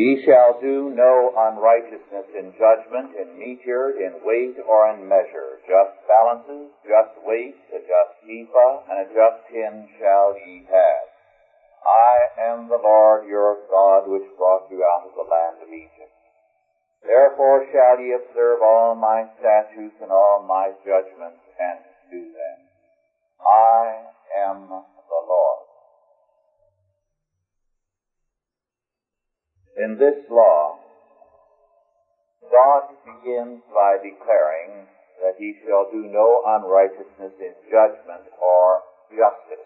Ye shall do no unrighteousness in judgment, in meteyard, in weight, or in measure. Just balances, just weights, a just ephah, and a just hin shall ye have. I am the Lord your God, which brought you out of the land of Egypt. Therefore shall ye observe all my statutes and all my judgments, and do them. I am the Lord. In this law, God begins by declaring that he shall do no unrighteousness in judgment or justice.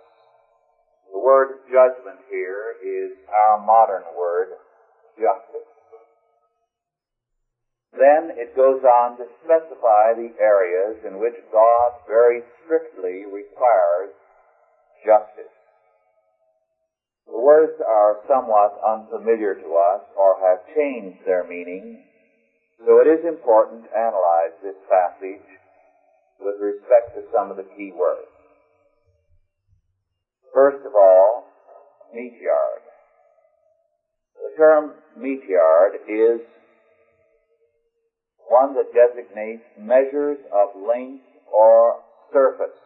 The word judgment here is our modern word, justice. Then it goes on to specify the areas in which God very strictly requires justice. The words are somewhat unfamiliar to us or have changed their meaning, so it is important to analyze this passage with respect to some of the key words. First of all, meteyard. The term meteyard is one that designates measures of length or surface.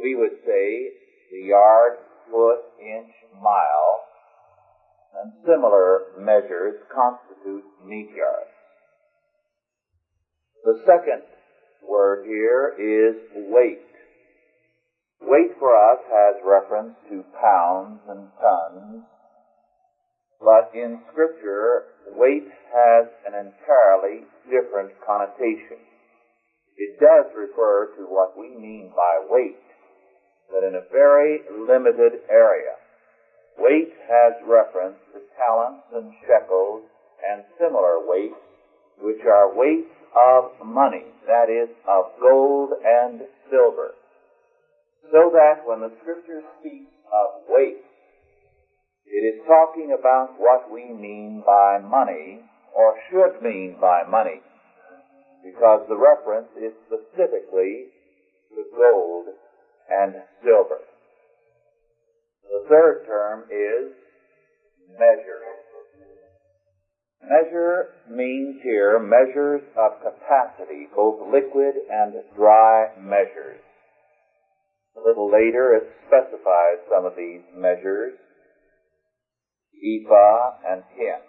We would say the yard, foot, inch, mile, and similar measures constitute meteyards. The second word here is weight. Weight for us has reference to pounds and tons, but in Scripture, weight has an entirely different connotation. It does refer to what we mean by weight, but in a very limited area. Weight has reference to talents and shekels and similar weights, which are weights of money, that is, of gold and silver. So that when the scripture speaks of weight, it is talking about what we mean by money, or should mean by money, because the reference is specifically to gold and silver. The third term is measure. Measure means here measures of capacity, both liquid and dry measures. A little later it specifies some of these measures, ephah and hin.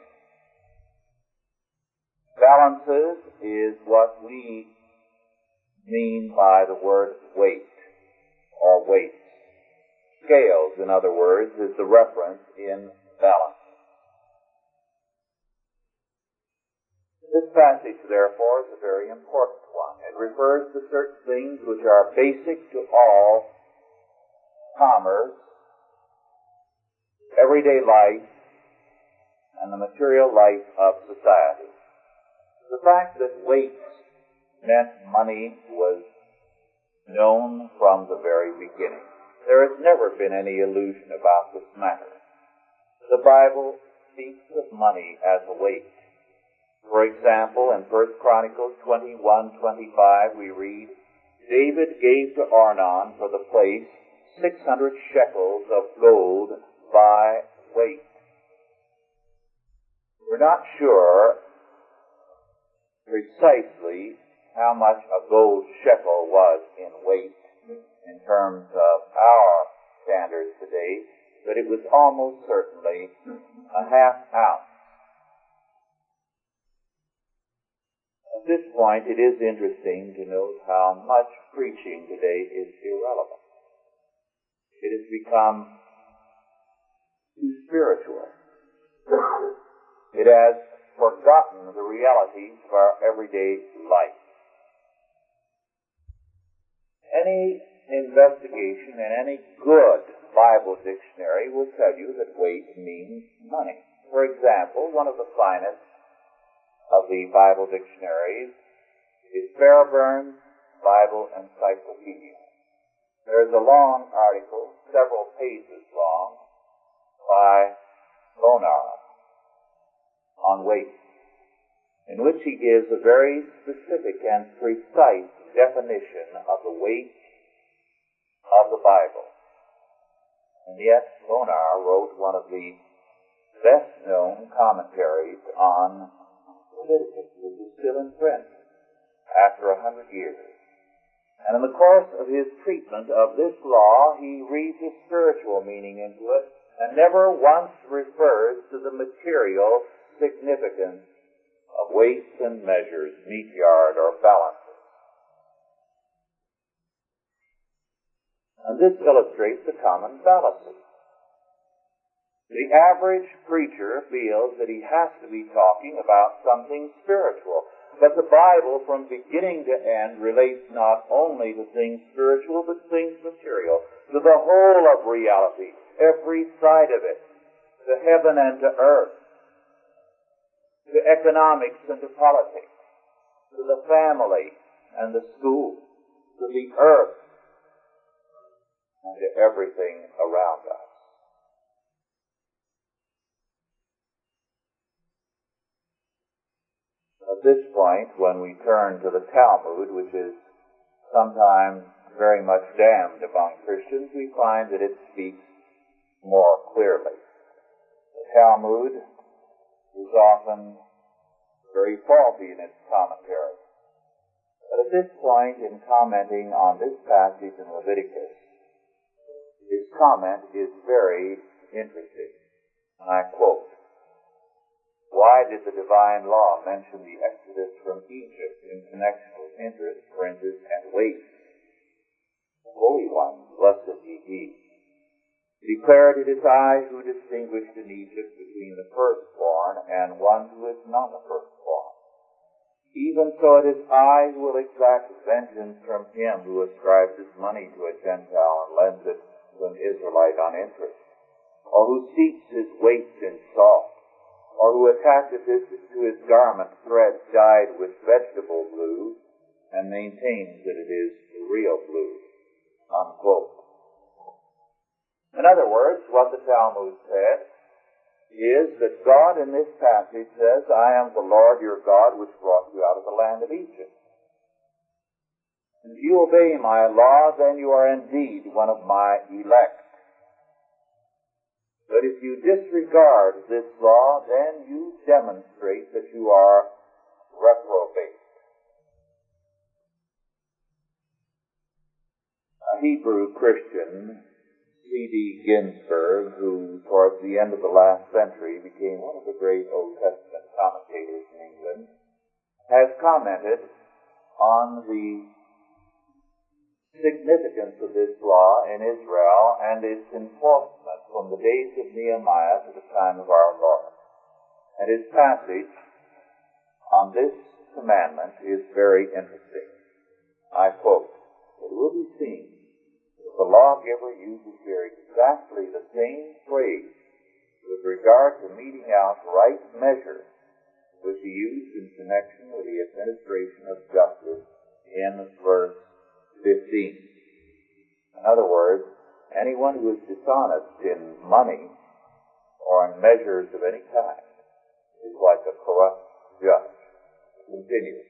Balances is what we mean by the word weight or weight. Scales, in other words, is the reference in balance. This passage, therefore, is a very important one. It refers to certain things which are basic to all commerce, everyday life, and the material life of society. The fact that weight meant money was known from the very beginning. There has never been any illusion about this matter. The Bible speaks of money as a weight. For example, in 1 Chronicles 21:25 we read, David gave to Ornan for the place 600 shekels of gold by weight. We're not sure precisely how much a gold shekel was in weight in terms of our standards today, but it was almost certainly a half ounce. At this point, it is interesting to note how much preaching today is irrelevant. It has become too spiritual. It has forgotten the realities of our everyday life. Any investigation in any good Bible dictionary will tell you that weight means money. For example, one of the finest of the Bible dictionaries is Fairbairn's Bible Encyclopedia. There is a long article, several pages long, by Bonar on weight, in which he gives a very specific and precise definition of the weight of the Bible. And yet, Bonar wrote one of the best known commentaries on Leviticus, which is still in print after a hundred years. And in the course of his treatment of this law, he reads a spiritual meaning into it and never once refers to the material significance of weights and measures, meteyard, or balances. And this illustrates a common fallacy. The average preacher feels that he has to be talking about something spiritual. But the Bible, from beginning to end, relates not only to things spiritual, but things material, to the whole of reality, every side of it, to heaven and to earth, to economics and to politics, to the family and the school, to the earth, to everything around us. At this point, when we turn to the Talmud, which is sometimes very much damned among Christians, we find that it speaks more clearly. The Talmud is often very faulty in its commentary. But at this point, in commenting on this passage in Leviticus, his comment is very interesting. And I quote, Why did the divine law mention the exodus from Egypt in connection with interest, fringes, and weights? The Holy One, blessed be He, declared it is I who distinguished in Egypt between the firstborn and one who is not a firstborn. Even so it is I who will exact vengeance from him who ascribes his money to a Gentile and lends it to an Israelite on interest, or who seeks his weight in salt, or who attaches to his garment thread dyed with vegetable blue and maintains that it is real blue. Unquote. In other words, what the Talmud says is that God in this passage says, I am the Lord your God which brought you out of the land of Egypt. And if you obey my law, then you are indeed one of my elect. But if you disregard this law, then you demonstrate that you are reprobate. A Hebrew Christian C.D. Ginsburg, who towards the end of the last century became one of the great Old Testament commentators in England, has commented on the significance of this law in Israel and its enforcement from the days of Nehemiah to the time of our Lord. And his passage on this commandment is very interesting. I quote, It will be seen that the lawgiver uses here exactly the same phrase with regard to meting out right measure which he used in connection with the administration of justice in verse 15. In other words, anyone who is dishonest in money or in measures of any kind is like a corrupt judge. Continues.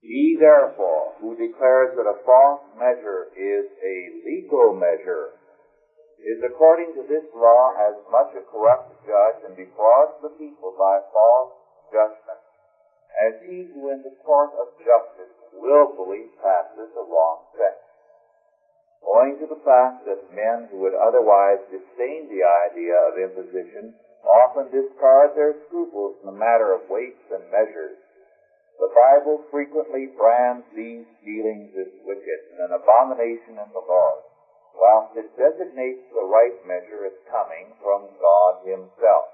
He therefore who declares that a false measure is a legal measure is according to this law as much a corrupt judge and defrauds the people by false judgment as he who in the court of justice willfully passes a wrong sentence. Owing to the fact that men who would otherwise disdain the idea of imposition often discard their scruples in the matter of weights and measures, the Bible frequently brands these dealings as wicked and an abomination in the Lord, whilst it designates the right measure as coming from God Himself,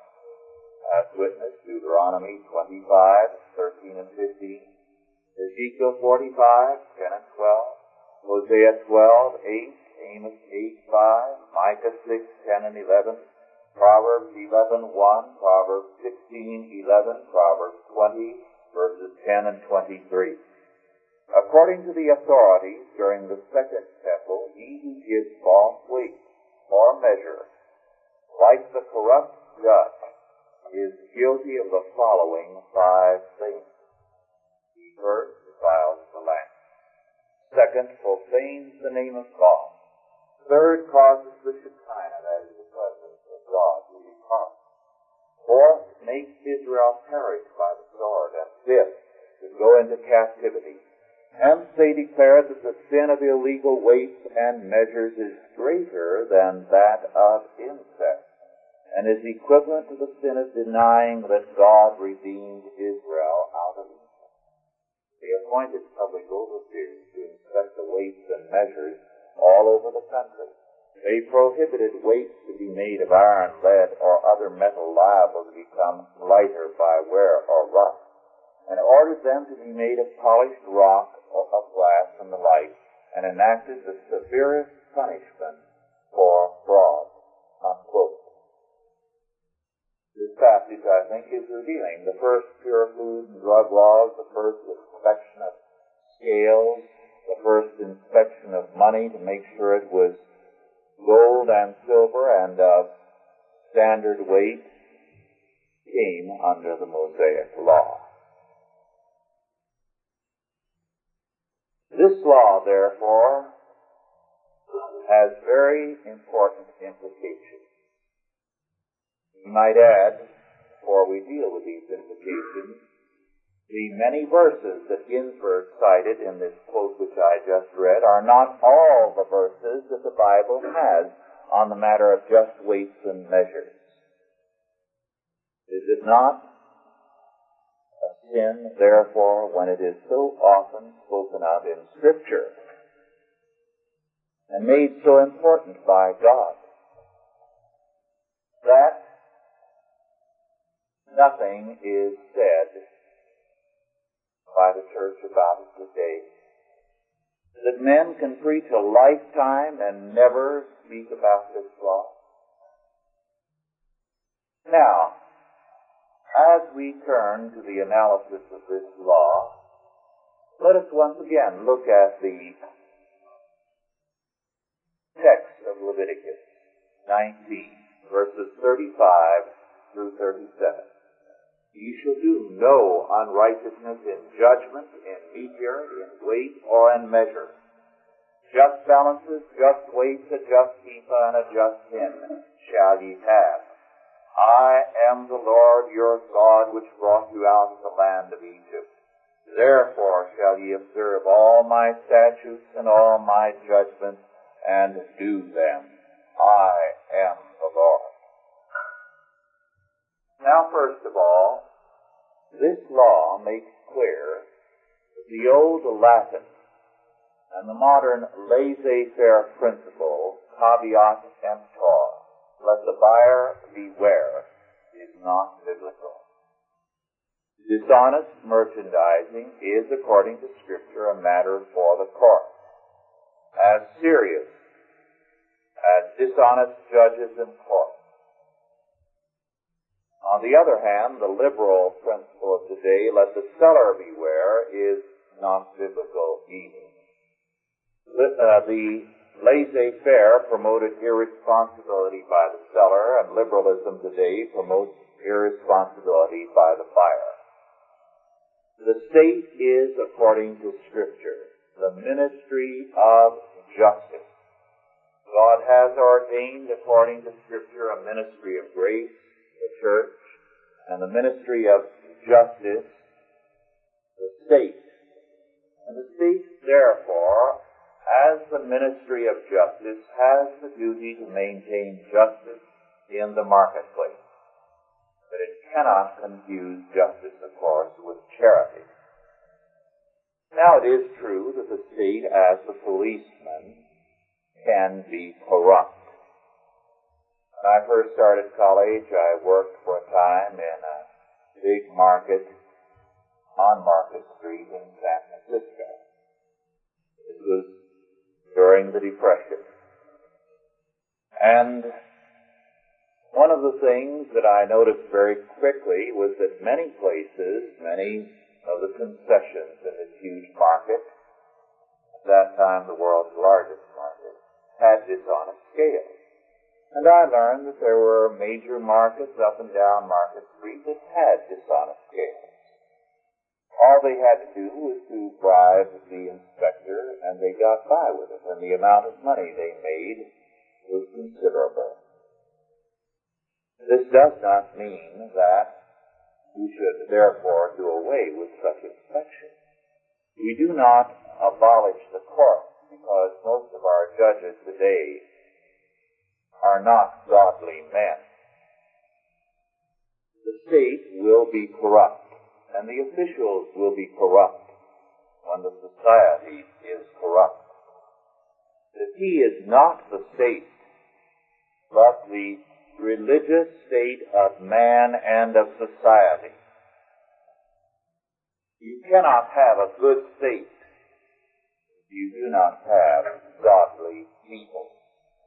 as witness Deuteronomy 25, 13 and 15, Ezekiel 45, 10 and 12, Hosea 12, 8, Amos 8, 5, Micah 6, 10 and 11, Proverbs 11, 1, Proverbs 16, 11, Proverbs 20, verses 10 and 23. According to the authorities during the second temple, he who gives false weight or measure, like the corrupt judge, is guilty of the following five things. First defiles the land. Second, profanes the name of God. Third, causes the Shekinah, that is the presence of God, to depart makes Israel perish by the sword, and fifth, to go into captivity. Hence they declare that the sin of illegal weights and measures is greater than that of incest, and is equivalent to the sin of denying that God redeemed Israel out of. They appointed public overseers to inspect the weights and measures all over the country. They prohibited weights to be made of iron, lead, or other metal liable to become lighter by wear or rust, and ordered them to be made of polished rock or of glass and the like, and enacted the severest punishment for fraud. I think, is revealing the first pure food and drug laws, the first inspection of scales, the first inspection of money to make sure it was gold and silver and of standard weight came under the Mosaic law. This law, therefore, has very important implications. We might add, before we deal with these implications, the many verses that Ginsburg cited in this quote which I just read are not all the verses that the Bible has on the matter of just weights and measures. Is it not a sin, therefore, when it is so often spoken of in Scripture and made so important by God that nothing is said by the church about it today. That men can preach a lifetime and never speak about this law. Now, as we turn to the analysis of this law, let us once again look at the text of Leviticus 19, verses 35 through 37. Ye shall do no unrighteousness in judgment, in measure, in weight, or in measure. Just balances, just weights, a just ephah, and a just hin shall ye have. I am the Lord your God which brought you out of the land of Egypt. Therefore shall ye observe all my statutes and all my judgments and do them. I am. Now, first of all, this law makes clear that the old Latin and the modern laissez-faire principle, caveat emptor, let the buyer beware, is not biblical. Dishonest merchandising is, according to Scripture, a matter for the court. As serious as dishonest judges and courts on the other hand, the liberal principle of today, let the seller beware, is not biblical either. Uh, the laissez-faire promoted irresponsibility by the seller, and liberalism today promotes irresponsibility by the buyer. The state is, according to Scripture, the ministry of justice. God has ordained, according to Scripture, a ministry of grace, the church, and the ministry of justice, the state. And the state, therefore, as the ministry of justice, has the duty to maintain justice in the marketplace. But it cannot confuse justice, of course, with charity. Now, it is true that the state, as the policeman, can be corrupt. When I first started college, I worked for a time in a big market on Market Street in San Francisco. It was during the Depression. And one of the things that I noticed very quickly was that many places, many of the concessions in this huge market, at that time the world's largest market, had dishonest scales. And I learned that there were major markets up and down Market Street that had dishonest scales. All they had to do was to bribe the inspector, and they got by with it, and the amount of money they made was considerable. This does not mean that We should therefore do away with such inspection. We do not abolish the court because most of our judges today are not godly men. The state will be corrupt and the officials will be corrupt when the society is corrupt. The key is not the state, but the religious state of man and of society. You cannot have a good state if you do not have godly people.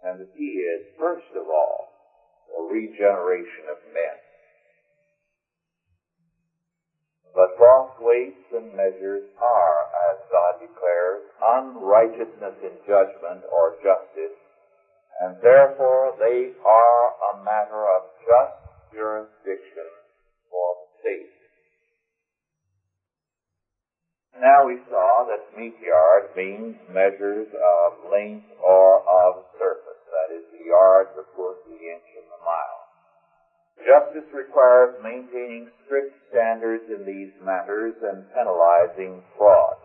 And the key is, first of all, a regeneration of men. But false weights and measures are, as God declares, unrighteousness in judgment or justice, and therefore they are a matter of just jurisdiction for the state. Now we saw that meteyard means measures of length or of yard, the foot, the inch, and the mile. Justice requires maintaining strict standards in these matters and penalizing fraud.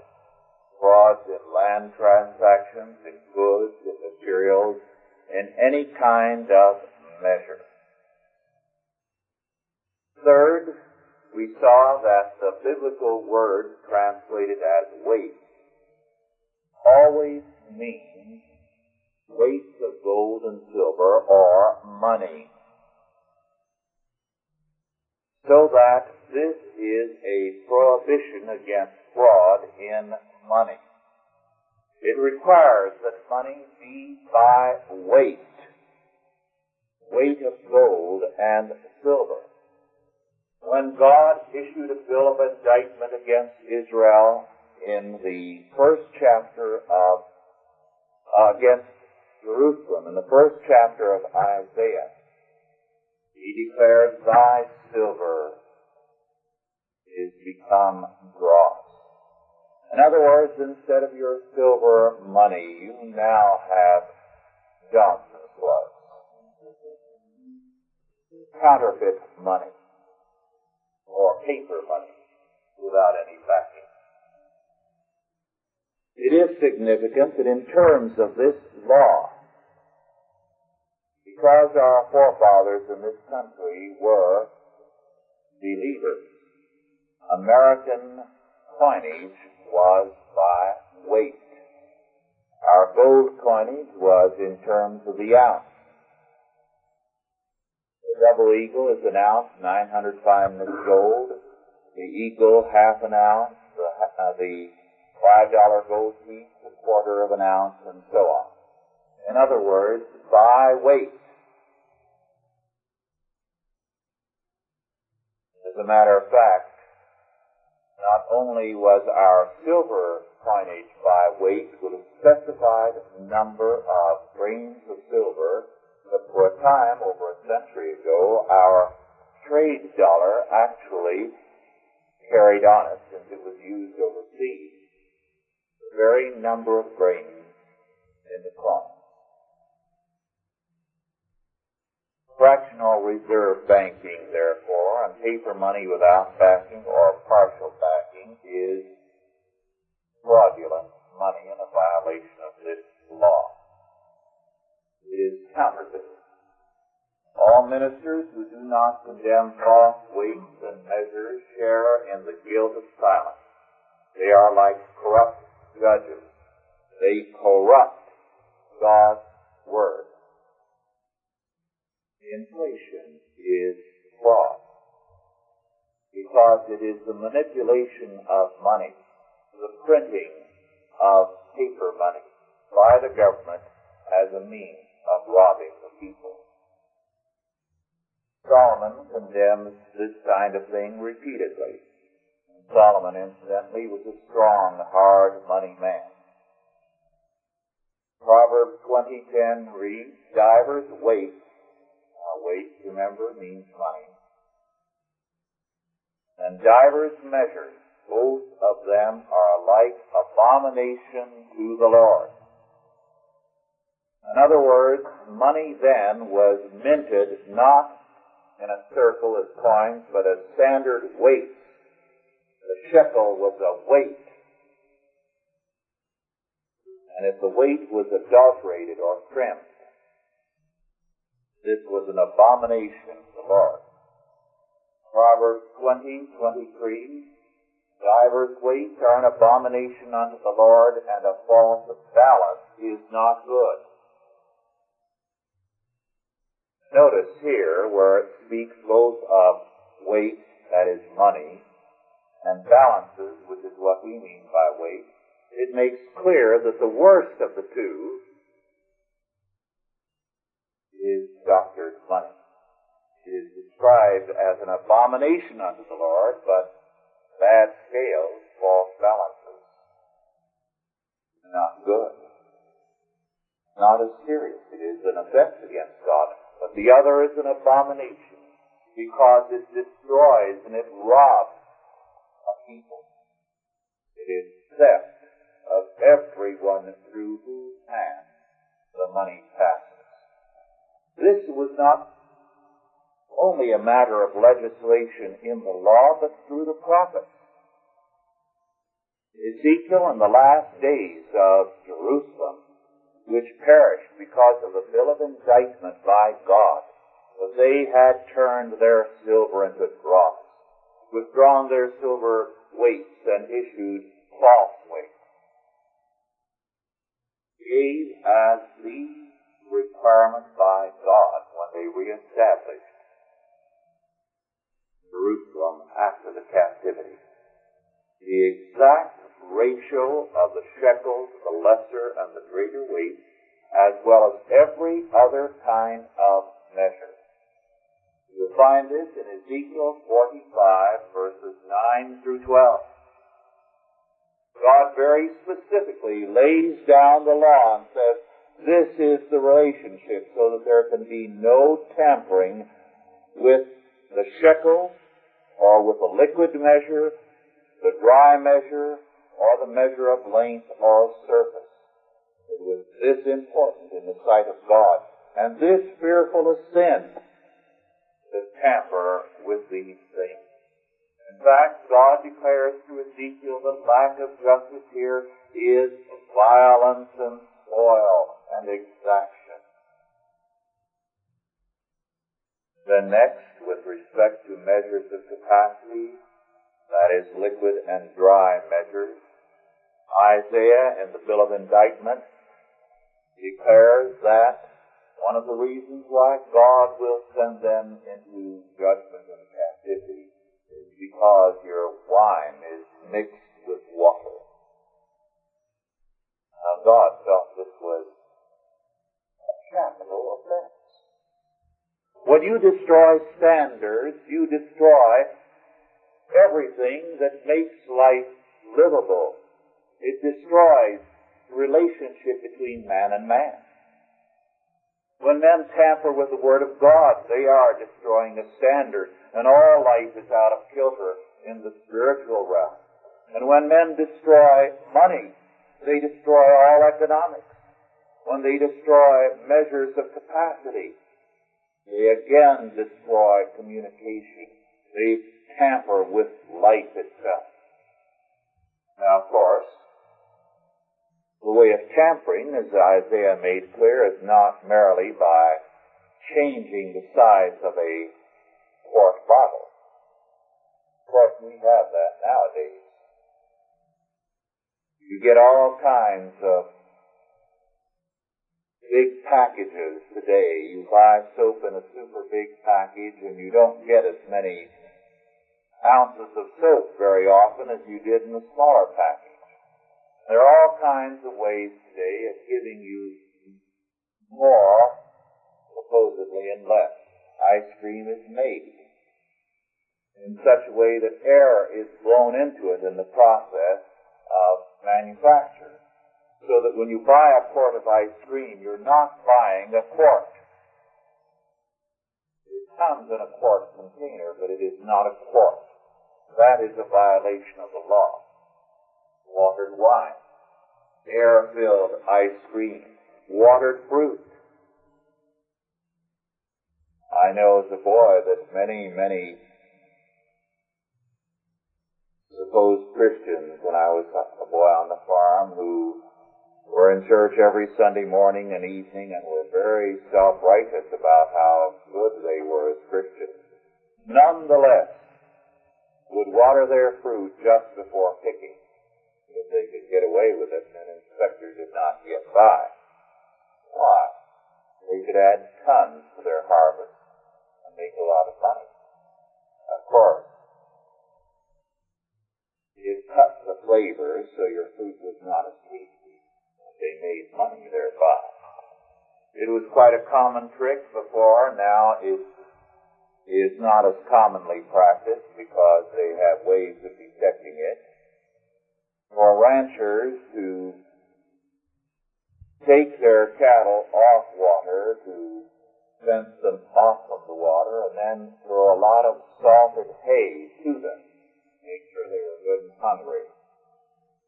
Frauds in land transactions, in goods, in materials, in any kind of measure. Third, we saw that the biblical word translated as weight always means weights of gold and silver or money so that this is a prohibition against fraud in money. It requires that money be by weight, weight of gold and silver. When God issued a bill of indictment against Israel in the first chapter of, uh, against Jerusalem, in the first chapter of Isaiah, he declares, Thy silver is become dross. In other words, instead of your silver money, you now have Johnson slugs. Counterfeit money. Or paper money without any backing. It is significant that in terms of this law, because our forefathers in this country were believers, American coinage was by weight. Our gold coinage was in terms of the ounce. The double eagle is an ounce, 900 fineness gold. The eagle, half an ounce. The, uh, the $5 gold piece, a quarter of an ounce, and so on. In other words, by weight. As a matter of fact, not only was our silver coinage by weight with a specified number of grains of silver, but for a time, over a century ago, our trade dollar actually carried on it, since it was used overseas, the very number of grains in the coin. Fractional reserve banking, therefore, and paper money without backing or partial backing is fraudulent money and a violation of this law. It is counterfeit. All ministers who do not condemn false weights and measures share in the guilt of silence. They are like corrupt judges. They corrupt God's word inflation is fraud. Because it is the manipulation of money, the printing of paper money by the government as a means of robbing the people. Solomon condemns this kind of thing repeatedly. Solomon, incidentally, was a strong, hard money man. Proverbs 20:10 reads, "Divers weight, remember, means money. And divers measures, both of them are alike abomination to the Lord. In other words, money then was minted not in a circle as coins, but as standard weights. The shekel was a weight. And if the weight was adulterated or trimmed, this was an abomination to the Lord. Proverbs 20, 23, Divers weights are an abomination unto the Lord, and a false balance is not good. Notice here where it speaks both of weight, that is money, and balances, which is what we mean by weight, it makes clear that the worst of the two is doctored money. It is described as an abomination unto the Lord, but bad scales, false balances. Not good. Not as serious. It is an offense against God. But the other is an abomination because it destroys and it robs a people. It is theft of everyone through whose hands the money passes. This was not only a matter of legislation in the law, but through the prophets. Ezekiel in the last days of Jerusalem, which perished because of the bill of indictment by God, for they had turned their silver into dross, withdrawn their silver weights and issued false weights, gave as the requirement by God when they reestablished Jerusalem after the captivity. The exact ratio of the shekels, the lesser and the greater weight, as well as every other kind of measure. You'll find this in Ezekiel 45 verses 9 through 12. God very specifically lays down the law and says, this is the relationship so that there can be no tampering with the shekel or with the liquid measure, the dry measure, or the measure of length or surface. It was this important in the sight of God, and this fearful of sin to tamper with these things. In fact, God declares to Ezekiel that lack of justice here is violence and spoil and exaction. Then next, with respect to measures of capacity, that is liquid and dry measures, Isaiah in the bill of indictment declares that one of the reasons why God will send them into judgment and captivity is because your wine is mixed with water. Now God felt this was a capital offense. When you destroy standards, you destroy everything that makes life livable. It destroys the relationship between man and man. When men tamper with the Word of God, they are destroying the standard, and all life is out of kilter in the spiritual realm. And when men destroy money, they destroy all economics. When they destroy measures of capacity, they again destroy communication. They tamper with life itself. Now, of course, the way of tampering, as Isaiah made clear, is not merely by changing the size of a quart bottle. Of course, we have that nowadays. You get all kinds of big packages today. You buy soap in a super big package and you don't get as many ounces of soap very often as you did in a smaller package. There are all kinds of ways today of giving you more, supposedly, and less. Ice cream is made in such a way that air is blown into it in the process of manufacture so that when you buy a quart of ice cream, you're not buying a quart. It comes in a quart container, but it is not a quart. That is a violation of the law. Watered wine, air-filled ice cream, watered fruit. I know as a boy that many, many supposed Christians when I was a boy on the farm who were in church every Sunday morning and evening and were very self-righteous about how good they were as Christians, nonetheless would water their fruit just before picking if they could get away with it and an inspector did not get by. Why? They could add tons to their harvest and make a lot of money. Of course, it cut the flavor so your fruit was not as sweet they made money thereby. It was quite a common trick before. Now it is not as commonly practiced because they have ways of detecting it. For ranchers to take their cattle off water, to fence them off of the water, and then throw a lot of salted hay to them, make sure they were good and hungry.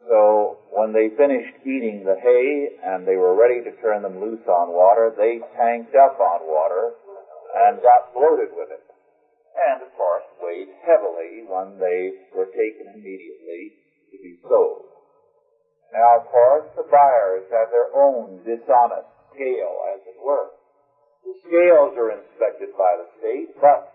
So when they finished eating the hay and they were ready to turn them loose on water, they tanked up on water and got bloated with it. And of course weighed heavily when they were taken immediately to be sold. Now of course the buyers have their own dishonest scale, as it were. The scales are inspected by the state, but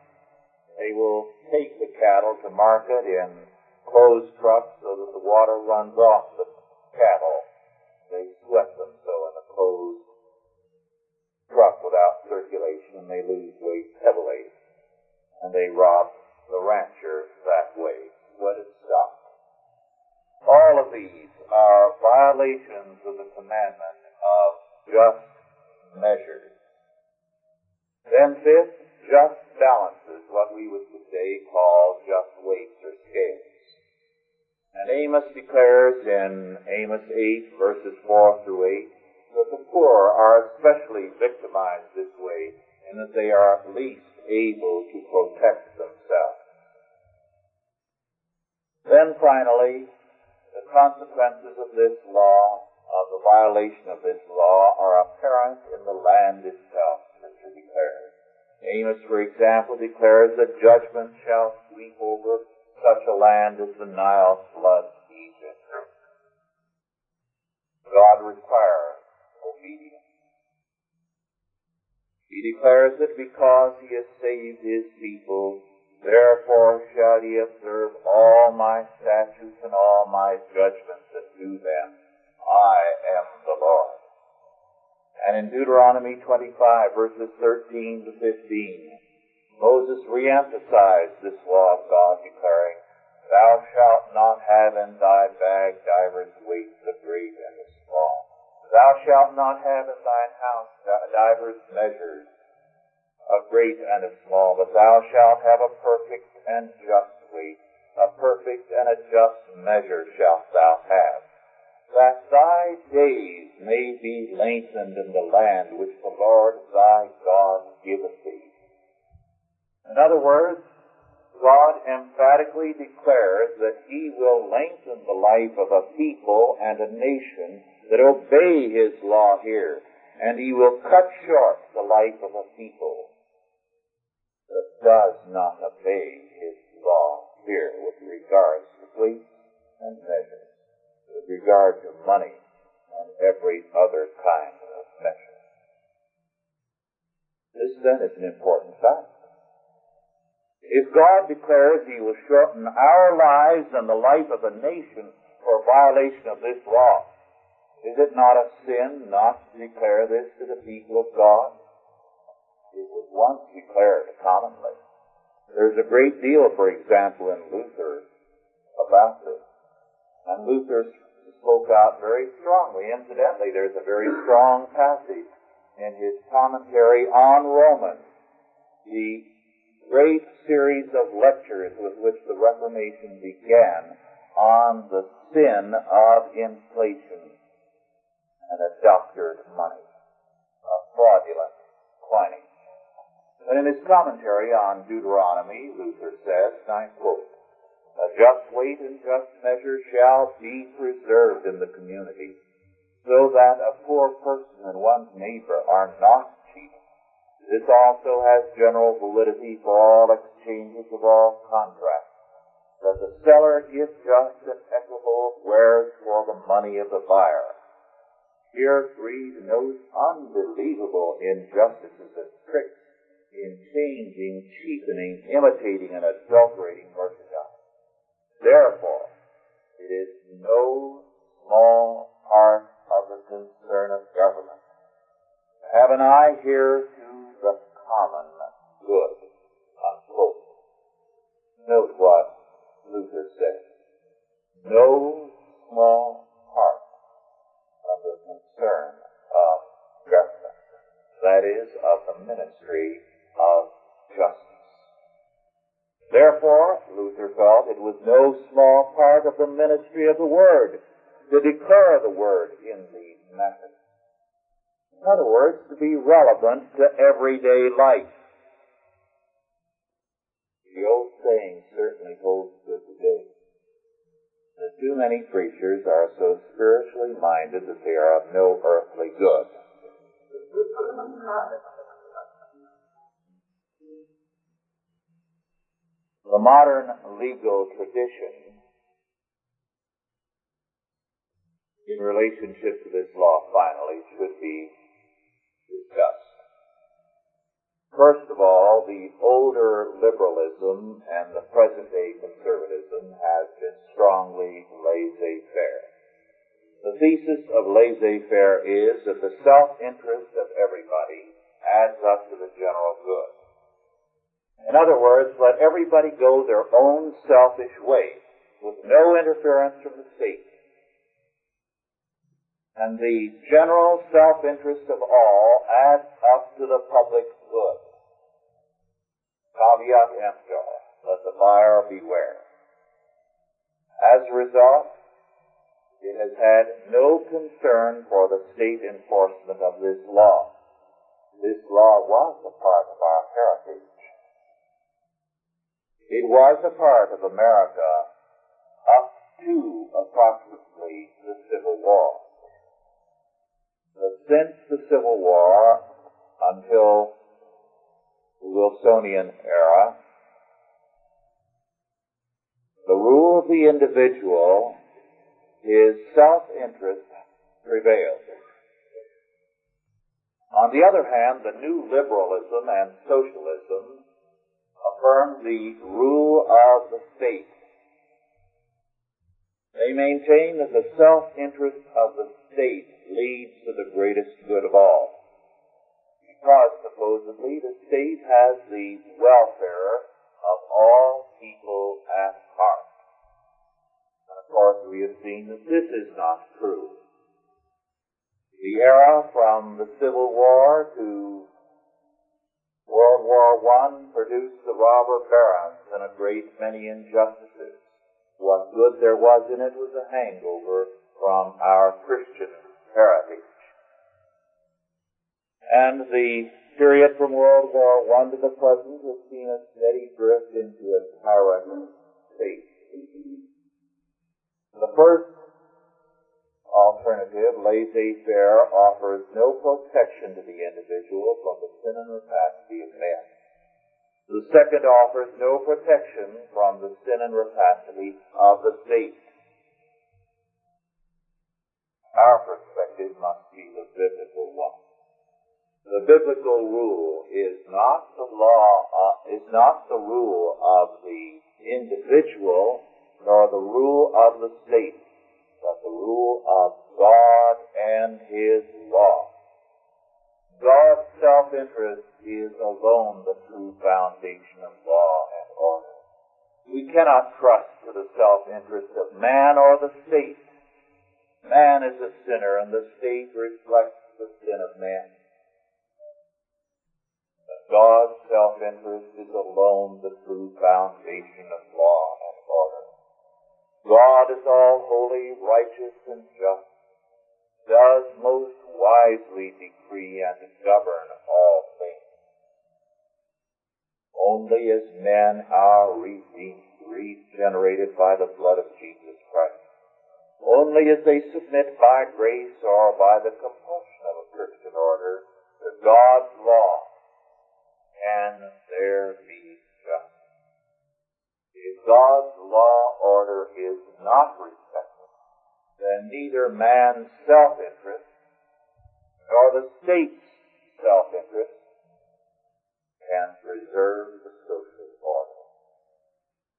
they will take the cattle to market in closed trucks so that the water runs off the cattle. They sweat them so in a closed truck without circulation and they lose weight heavily. And they rob the rancher that way. Sweated stock. All of these are violations of the commandment of just measures. Then fifth, just balances, what we would today call just weights or scales. And Amos declares in Amos 8 verses 4 through 8 that the poor are especially victimized this way and that they are least able to protect themselves. Then finally, the consequences of this law, of the violation of this law, are apparent in the land itself, Scripture declares. Amos, for example, declares that judgment shall sweep over such a land as the Nile flood Egypt. God requires obedience. He declares that because he has saved his people, therefore shall ye observe all my statutes and all my judgments and do them. I am the Lord. And in Deuteronomy 25 verses 13 to 15, Moses re-emphasized this law of God, declaring, Thou shalt not have in thy bag divers weights of great and of small. Thou shalt not have in thine house divers measures of great and of small, but thou shalt have a perfect and just weight. A perfect and a just measure shalt thou have, that thy days may be lengthened in the land which the Lord thy God giveth thee. In other words, God emphatically declares that He will lengthen the life of a people and a nation that obey His law here, and He will cut short the life of a people that does not obey His law here with regards to weight and measure, with regard to money and every other kind of measure. This then is an important fact. If God declares He will shorten our lives and the life of a nation for violation of this law, is it not a sin not to declare this to the people of God? It was once declared commonly. There's a great deal, for example, in Luther about this. And Luther spoke out very strongly. Incidentally, there's a very strong passage in his commentary on Romans. The great series of lectures with which the Reformation began on the sin of inflation and a doctored money, of fraudulent coining. But in his commentary on Deuteronomy, Luther says, and I quote, A just weight and just measure shall be preserved in the community, so that a poor person and one's neighbor are not This also has general validity for all exchanges of all contracts. That the seller is just and equitable wares for the money of the buyer. Here the most unbelievable injustices and tricks in changing, cheapening, imitating, and adulterating merchandise. Therefore, it is no small part of the concern of government have an eye here the common good. Unquote. Note what Luther said. No small part of the concern of government, that is, of the ministry of justice. Therefore, Luther felt it was no small part of the ministry of the Word to declare the Word in these matters. In other words, to be relevant to everyday life. The old saying certainly holds good today. That too many preachers are so spiritually minded that they are of no earthly good. The modern legal tradition in relationship to this law finally should be discussed. First of all, the older liberalism and the present day conservatism has been strongly laissez-faire. The thesis of laissez-faire is that the self-interest of everybody adds up to the general good. In other words, let everybody go their own selfish way with no interference from the state. And the general self-interest of all adds up to the public good. Caveat emptor. Let the buyer beware. As a result, it has had no concern for the state enforcement of this law. This law was a part of our heritage. It was a part of America up to approximately the Civil War. But since the Civil War until the Wilsonian era, the rule of the individual, his self-interest prevailed. On the other hand, the new liberalism and socialism affirm the rule of the state. They maintain that the self-interest of the state leads to the greatest good of all. Because supposedly the state has the welfare of all people at heart. And of course we have seen that this is not true. The era from the Civil War to World War I produced the robber barons and a great many injustices. What good there was in it was a hangover from our Christian heritage. And the period from World War I to the present has seen a steady drift into a tyrant state. The first alternative, laissez-faire, offers no protection to the individual from the sin and rapacity of men. The second offers no protection from the sin and rapacity of the state. Our perspective must be the biblical one. The biblical rule is not the law, uh, is not the rule of the individual, nor the rule of the state but the rule of God and His law. God's self-interest is alone the true foundation of law and order. We cannot trust to the self-interest of man or the state. Man is a sinner and the state reflects the sin of man. But God's self-interest is alone the true foundation of law and order. God is all holy, righteous, and just, does most wisely decree and govern all things. Only as men are redeemed, regenerated by the blood of Jesus Christ, only as they submit by grace or by the compulsion of a Christian order to God's law, can there be justice? If God's law order is not respected, then neither man's self-interest nor the state's self-interest can preserve the social order,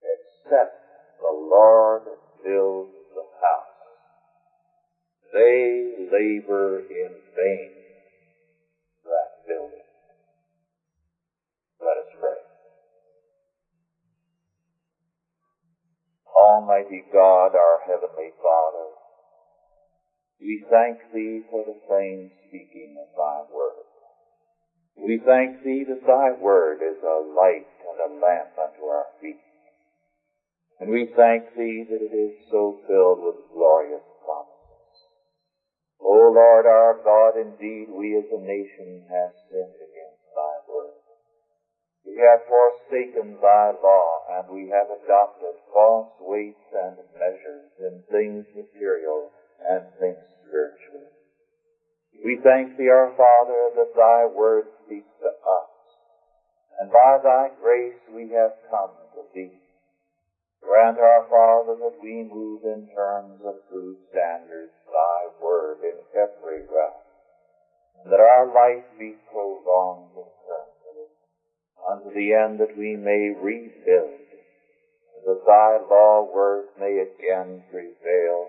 except the Lord builds. They labor in vain that build it. Let us pray. Almighty God, our Heavenly Father, we thank Thee for the plain speaking of Thy Word. We thank Thee that Thy Word is a light and a lamp unto our feet. And we thank Thee that it is so filled with glorious. O Lord our God, indeed we as a nation have sinned against Thy Word. We have forsaken Thy law, and we have adopted false weights and measures in things material and things spiritual. We thank Thee, our Father, that Thy Word speaks to us, and by Thy grace we have come to Thee. Grant, our Father, that we move in terms of true standards, Thy Word in every realm, that our life be prolonged terms unto the end that we may rebuild, and that Thy law word may again prevail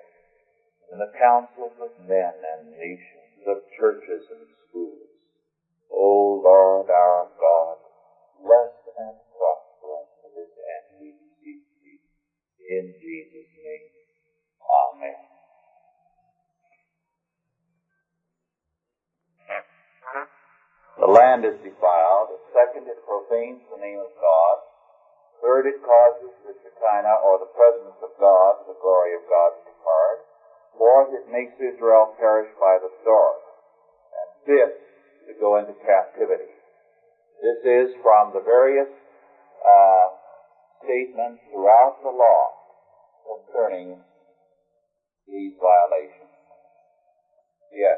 in the councils of men and nations, of churches and schools. O Lord our God, bless and prosper us to this end, we beseech thee. In Jesus' name, Amen. Land is defiled. Second, it profanes the name of God. Third, it causes the Shekinah or the presence of God, the glory of God to depart. Fourth, it makes Israel perish by the sword. And fifth, to go into captivity. This is from the various uh, statements throughout the law concerning these violations. Yes.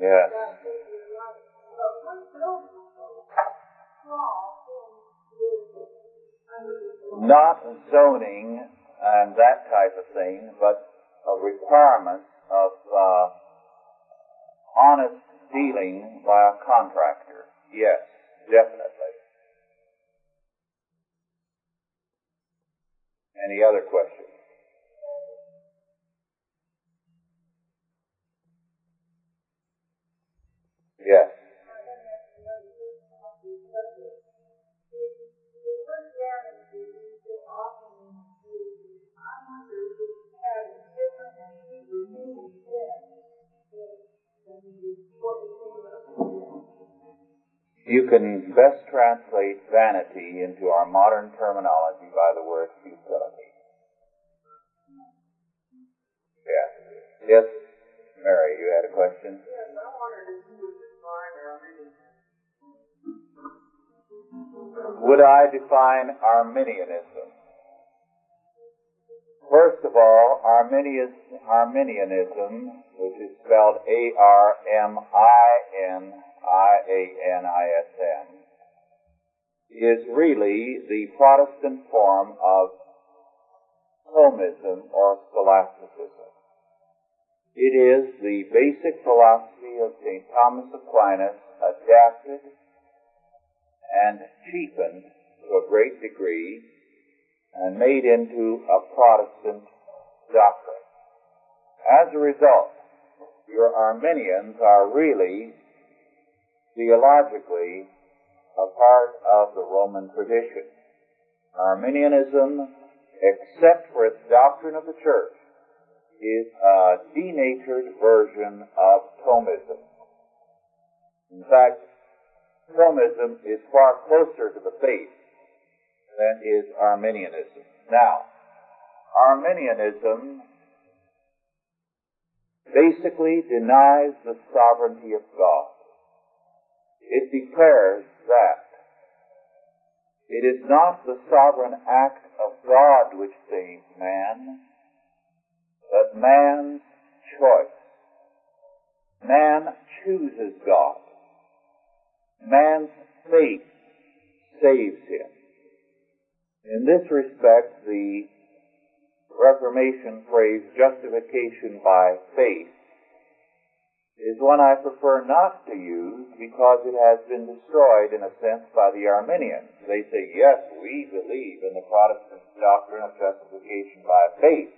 Yes. Not zoning and that type of thing, but a requirement of uh, honest dealing by a contractor. Yes, definitely. Any other questions? You can best translate vanity into our modern terminology I define Arminianism? First of all, Arminianism, which is spelled A-R-M-I-N-I-A-N-I-S-M, is really the Protestant form of Thomism or Scholasticism. It is the basic philosophy of St. Thomas Aquinas adapted and cheapened to a great degree and made into a Protestant doctrine. As a result, your Arminians are really theologically a part of the Roman tradition. Arminianism, except for its doctrine of the church, is a denatured version of Thomism. In fact, Thomism is far closer to the faith than is Arminianism. Now, Arminianism basically denies the sovereignty of God. It declares that it is not the sovereign act of God which saves man, but man's choice. Man chooses God. Man's faith saves him. In this respect, the Reformation phrase justification by faith is one I prefer not to use because it has been destroyed in a sense by the Arminians. They say, yes, we believe in the Protestant doctrine of justification by faith.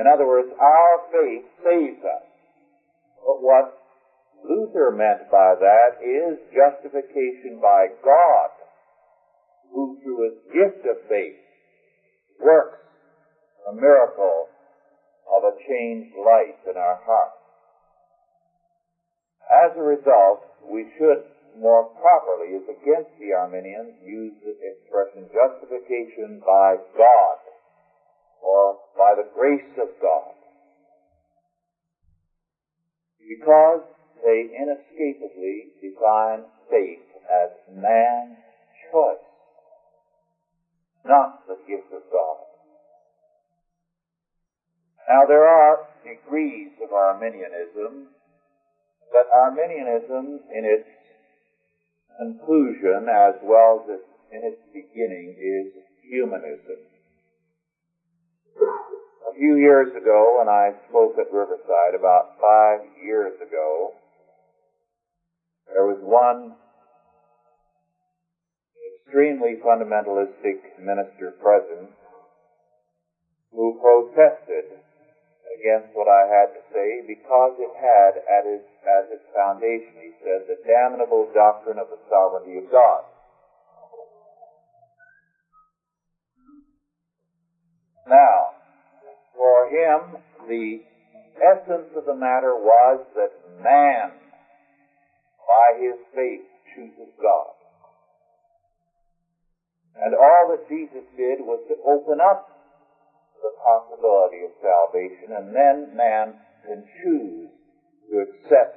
In other words, our faith saves us. But what Luther meant by that is justification by God, who through his gift of faith works a miracle of a changed life in our hearts. As a result, we should more properly, as against the Arminians, use the expression justification by God or by the grace of God. Because they inescapably define faith as man's choice, not the gift of God. Now there are degrees of Arminianism, but Arminianism in its conclusion as well as in its beginning is humanism. A few years ago when I spoke at Riverside, about five years ago, there was one extremely fundamentalistic minister present who protested against what I had to say because it had at its, as its foundation, he said, the damnable doctrine of the sovereignty of God. Now, for him, the essence of the matter was that man, by his faith, chooses God. And all that Jesus did was to open up the possibility of salvation, and then man can choose to accept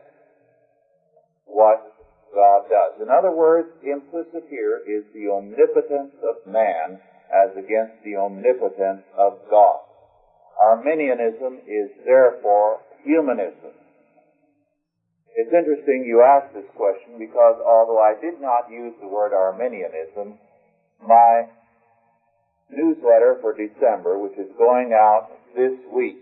what God does. In other words, implicit here is the omnipotence of man as against the omnipotence of God. Arminianism is therefore humanism. It's interesting you ask this question because although I did not use the word Arminianism, my newsletter for December, which is going out this week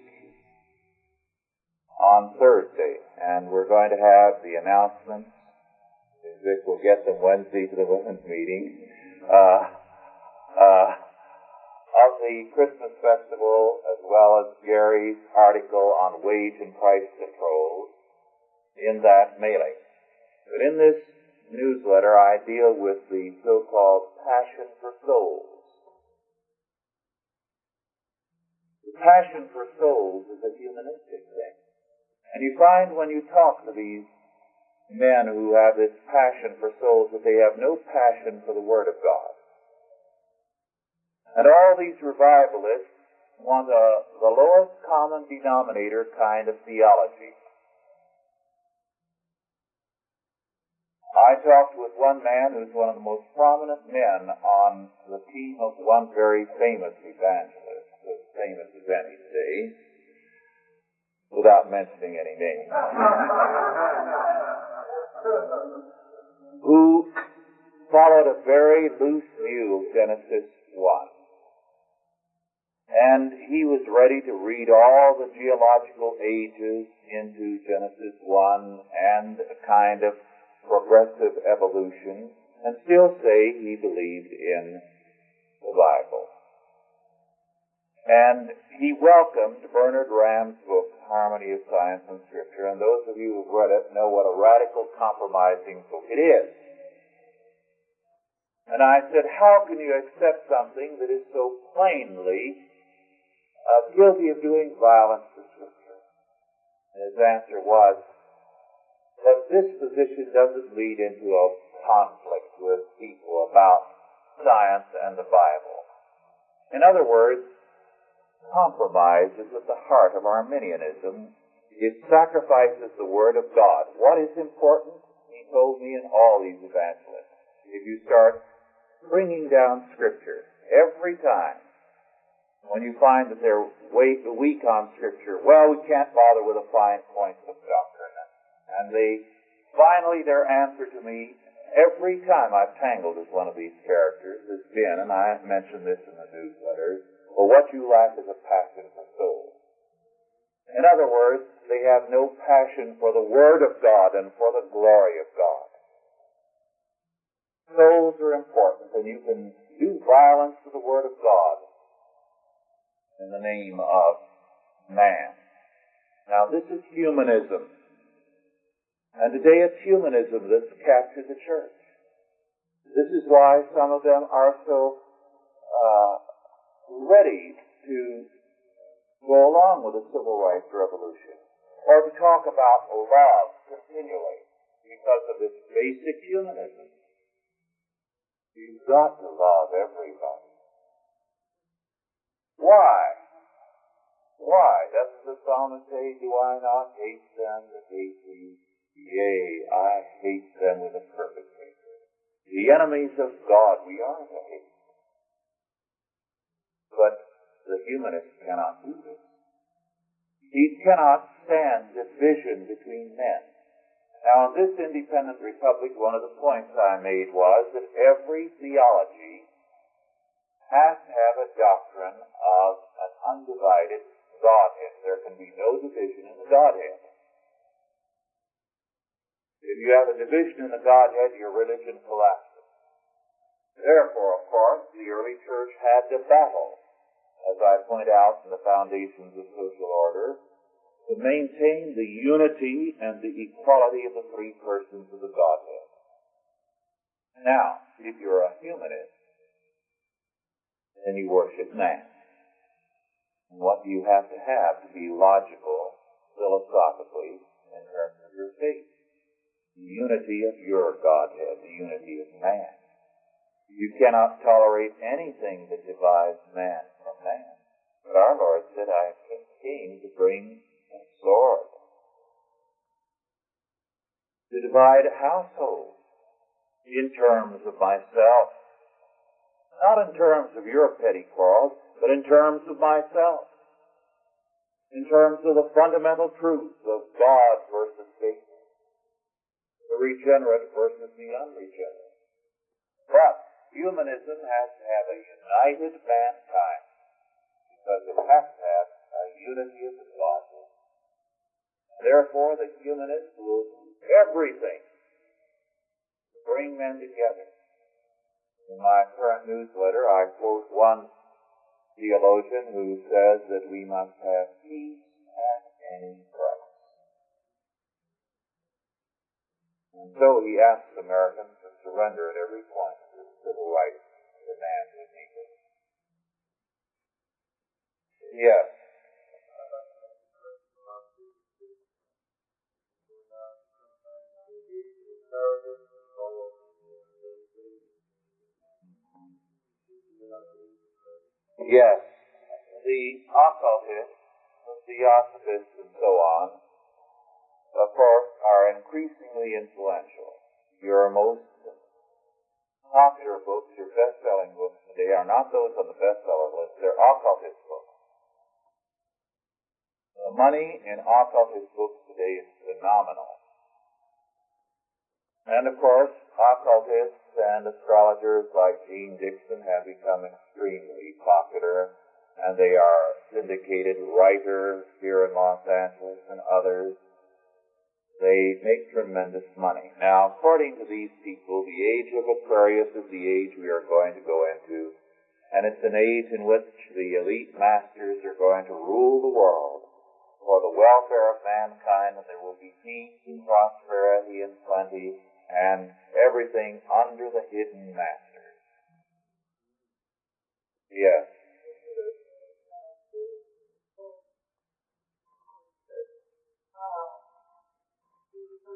on Thursday. And we're going to have the announcements. Vic will get them Wednesday to the women's meeting. Uh, uh, of the Christmas festival, as well as Gary's article on wage and price controls in that mailing. But in this newsletter, I deal with the so-called passion for souls. The passion for souls is a humanistic thing. And you find when you talk to these men who have this passion for souls that they have no passion for the Word of God. And all these revivalists want a, the lowest common denominator kind of theology. I talked with one man who's one of the most prominent men on the team of one very famous evangelist as famous as any today, without mentioning any names, who followed a very loose view of Genesis 1. And he was ready to read all the geological ages into Genesis 1 and a kind of progressive evolution and still say he believed in the Bible. And he welcomed Bernard Ramm's book, Harmony of Science and Scripture, and those of you who've read it know what a radical compromising book it is. And I said, how can you accept something that is so plainly uh, guilty of doing violence to Scripture? And his answer was, that this position doesn't lead into a conflict with people about science and the Bible. In other words, compromise is at the heart of Arminianism. It sacrifices the Word of God. What is important? He told me in all these evangelists. If you start bringing down Scripture every time, when you find that they're weak on Scripture, well, we can't bother with the fine points of doctrine. And they, finally, their answer to me, every time I've tangled with one of these characters, has been, and I mentioned this in the newsletter, well, what you lack is a passion for souls. In other words, they have no passion for the Word of God and for the glory of God. Souls are important, and you can do violence to the Word of God in the name of man. Now, this is humanism. And today it's humanism that's captured the church. This is why some of them are so uh, ready to go along with the civil rights revolution or to talk about love continually because of this basic humanism. You've got to love everybody. Why? Why? Doesn't the psalmist say, Do I not hate them that hate me? Yea, I hate them with a perfect hatred. The enemies of God we are to hate. But the humanist cannot do this. He cannot stand division between men. Now, in this independent republic, one of the points I made was that every theology has to have a doctrine of an undivided Godhead. There can be no division in the Godhead. If you have a division in the Godhead, your religion collapses. Therefore, of course, the early church had to battle as I point out in the foundations of social order, to maintain the unity and the equality of the three persons of the Godhead. Now, if you're a humanist, then you worship man. And what do you have to have to be logical, philosophically, in terms of your faith? Unity of your Godhead, the unity of man. You cannot tolerate anything that divides man from man. But our Lord said, I came to bring a sword. To divide a household in terms of myself. Not in terms of your petty quarrels, but in terms of myself. In terms of the fundamental truths of God versus. The regenerate versus the unregenerate. But humanism has to have a united mankind because it has to have a unity of the Godhead. Therefore, the humanist will do everything to bring men together. In my current newsletter, I quote one theologian who says that we must have peace at any price. So he asks Americans to surrender at every point the civil rights demands we make. Yes. Yes. The occultists, the theosophists, and so on, of course, are increasingly influential. Your most popular books, your best-selling books today are not those on the bestseller list. They're occultist books. The money in occultist books today is phenomenal. And of course, occultists and astrologers like Jeane Dixon have become extremely popular, and they are syndicated writers here in Los Angeles and others they make tremendous money. Now, according to these people, the age of Aquarius is the age we are going to go into, and it's an age in which the elite masters are going to rule the world for the welfare of mankind, and there will be peace and prosperity and plenty and everything under the hidden masters. Yes.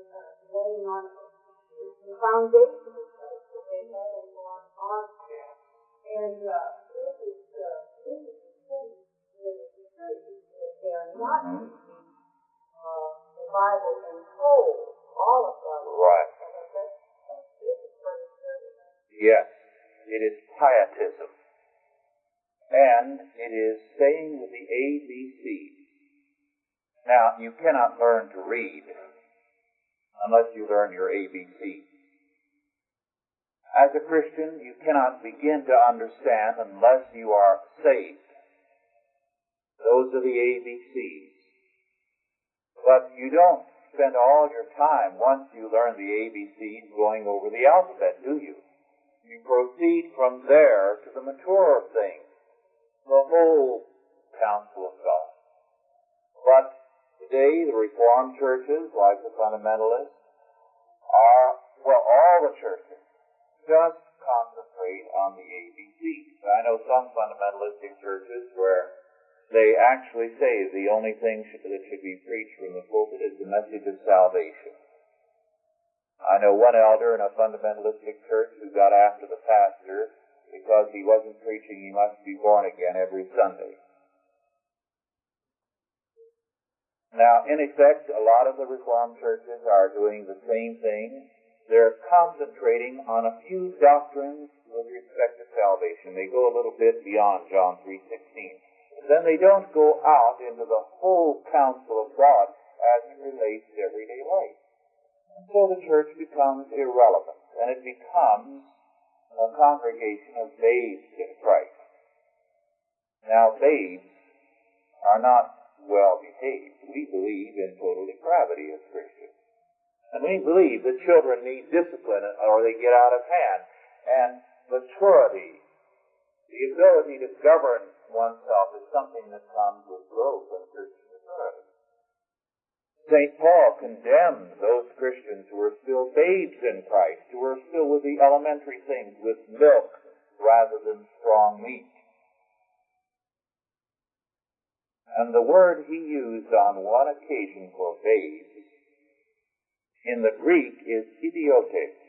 laying on the foundation of Christ that they have and on on. And uh, this is uh, this is the thing that they are not teaching uh, the Bible in whole, all of God's Right. Yes, it is pietism. And it is staying with the ABCs. Now, you cannot learn to read unless you learn your ABCs. As a Christian, you cannot begin to understand unless you are saved. Those are the ABCs. But you don't spend all your time once you learn the ABCs going over the alphabet, do you? You proceed from there to the mature things, the whole counsel of God. But today, the Reformed churches, like the fundamentalists, are, well, all the churches, just concentrate on the ABCs. I know some fundamentalistic churches where they actually say the only thing should, that should be preached from the pulpit is the message of salvation. I know one elder in a fundamentalistic church who got after the pastor because he wasn't preaching he must be born again every Sunday. Now, in effect, a lot of the Reformed churches are doing the same thing. They're concentrating on a few doctrines with respect to salvation. They go a little bit beyond John 3.16. Then they don't go out into the whole counsel of God as it relates to everyday life. And so the church becomes irrelevant, and it becomes a congregation of babes in Christ. Now, babes are not well behaved. We believe in total depravity as Christians. And we believe that children need discipline or they get out of hand. And maturity, the ability to govern oneself is something that comes with growth and Christian maturity. St. Paul condemned those Christians who were still babes in Christ, who were still with the elementary things, with milk rather than strong meat. And the word he used on one occasion for babes in the Greek is idiotes,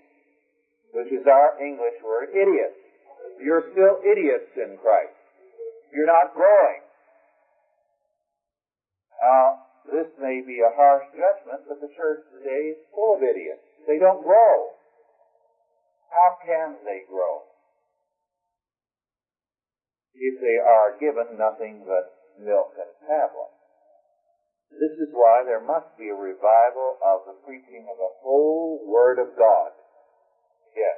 which is our English word idiot. You're still idiots in Christ. You're not growing. Now, this may be a harsh judgment, but the church today is full of idiots. They don't grow. How can they grow? If they are given nothing but milk and tablets. This is why there must be a revival of the preaching of the whole Word of God. Yes.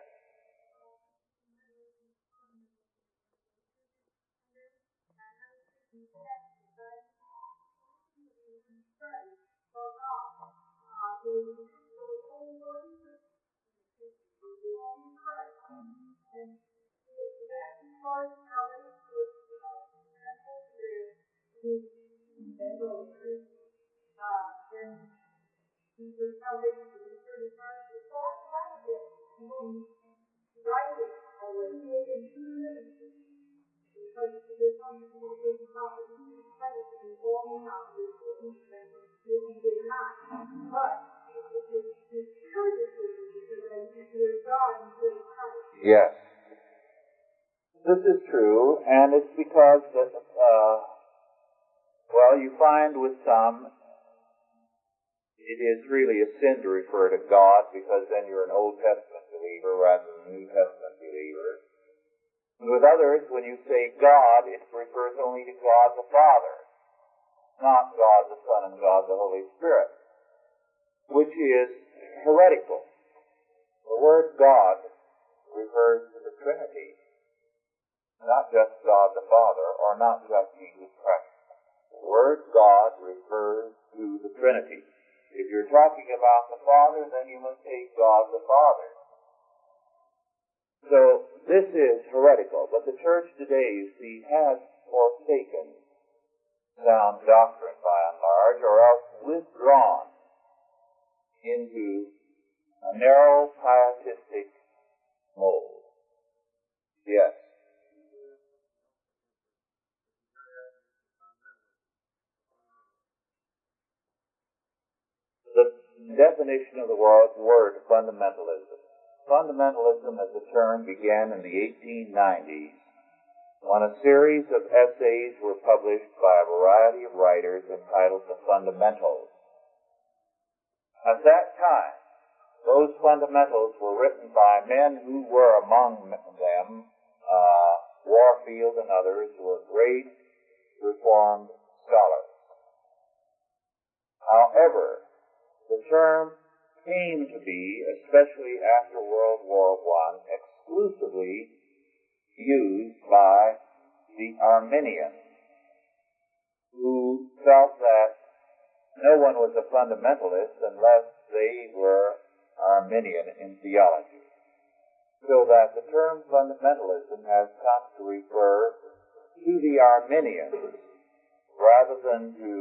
Yes. This is true, and it's because that, uh, well, you find with some, it is really a sin to refer to God because then you're an Old Testament believer rather than a New Testament believer. And with others, when you say God, it refers only to God the Father, not God the Son and God the Holy Spirit, which is heretical. The word God refers to the Trinity, not just God the Father, or not just Jesus Christ. Word God refers to the Trinity. If you're talking about the Father, then you must take God the Father. So this is heretical, but the church today, you see, has forsaken sound doctrine by and large, or else withdrawn into a narrow pietistic mold. Yes. Definition of the word fundamentalism. Fundamentalism as a term began in the 1890s when a series of essays were published by a variety of writers entitled The Fundamentals. At that time, those fundamentals were written by men who were among them, uh, Warfield and others, who were great Reformed term came to be, especially after World War I, exclusively used by the Arminians, who felt that no one was a fundamentalist unless they were Arminian in theology. So that the term fundamentalism has come to refer to the Arminians rather than to,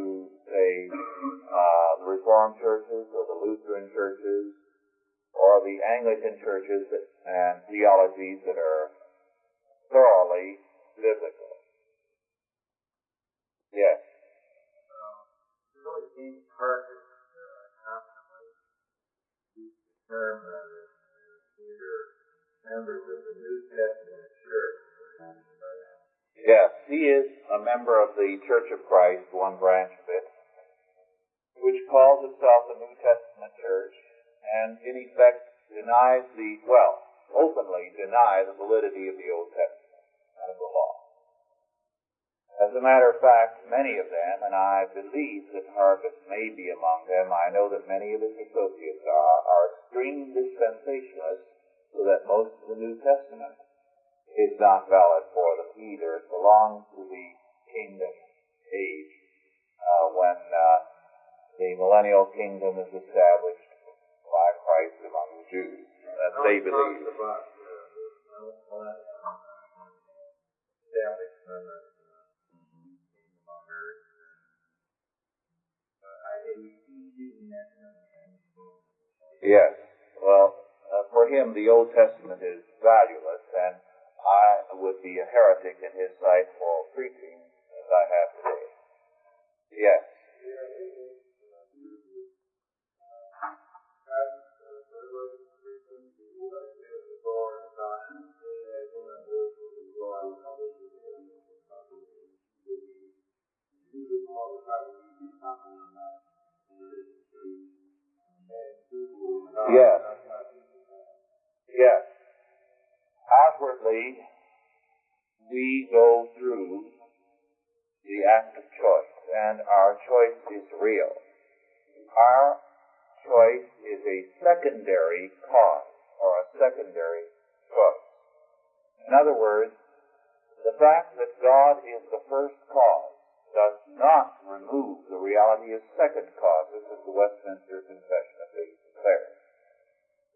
say, uh, the Reformed churches or the Lutheran churches or the Anglican churches and theologies that are thoroughly biblical. Yes. Really seems hard to constantly use the term that members of the New Testament church. Yes, he is a member of the Church of Christ, one branch of it, which calls itself the New Testament Church, and in effect denies the, well, openly deny the validity of the Old Testament and of the law. As a matter of fact, many of them, and I believe that Harvest may be among them, I know that many of his associates are, are extreme dispensationalists, so that most of the New Testament is not valid for them either. It belongs to the kingdom age uh, when uh, the millennial kingdom is established by Christ among the Jews. That they believe. Uh, establishment of kingdom on earth. I think he's using that term. Yes. Well, uh, for him, the Old Testament is valueless, and I would be a heretic in his sight for preaching as I have today. Yes. Yes. Yes. Outwardly, we go through the act of choice, and our choice is real. Our choice is a secondary cause, or a secondary choice. In other words, the fact that God is the first cause does not remove the reality of second causes, as the Westminster Confession of Faith declares.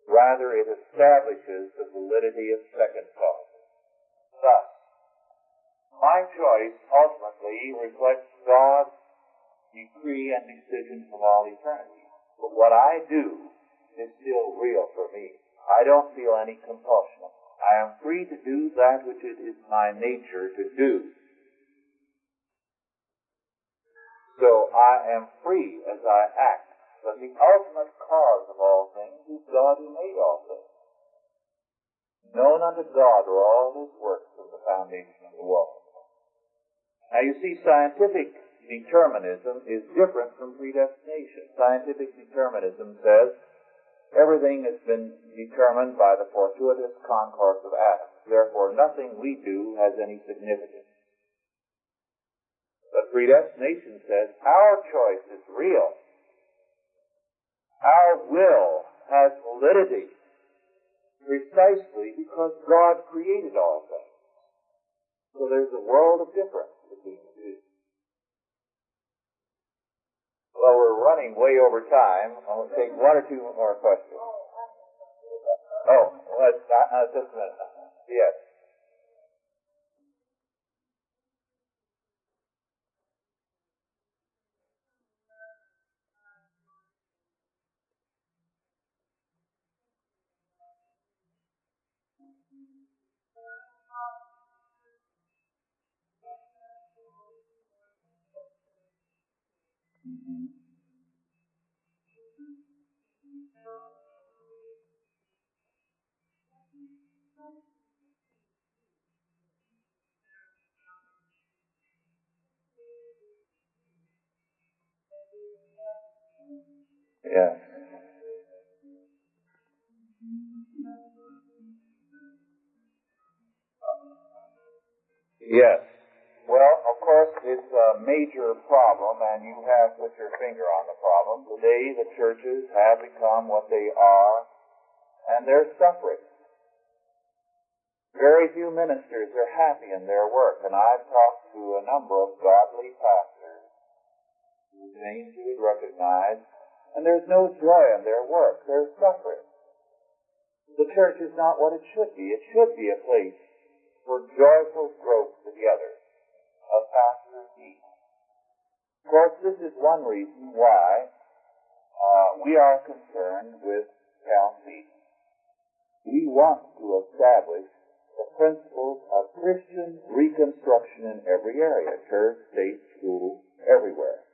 Rather, it establishes the validity of second causes. Thus, my choice ultimately reflects God's decree and decision from all eternity. But what I do is still real for me. I don't feel any compulsion. I am free to do that which it is my nature to do. So I am free as I act. But the ultimate cause of all things is God who made all things. Known unto God are all his works from the foundation of the world. Now you see, scientific determinism is different from predestination. Scientific determinism says everything has been determined by the fortuitous concourse of atoms. Therefore, nothing we do has any significance. But predestination says our choice is real. Our will has validity precisely because God created all things. So there's a world of difference between the two. Well, we're running way over time. I'll take one or two more questions. Oh, let's, uh, just a minute. Yes. Mm-hmm. Yes. Yes. Well, of course, it's a major problem, and you have put your finger on the problem. Today, the churches have become what they are, and they're suffering. Very few ministers are happy in their work, and I've talked to a number of godly pastors whose names you would recognize, and there's no joy in their work. They're suffering. The church is not what it should be. It should be a place for joyful growth together of pastors each. Of course, this is one reason why uh, we are concerned with Chalcedon. We want to establish the principles of Christian reconstruction in every area, church, state, school, everywhere.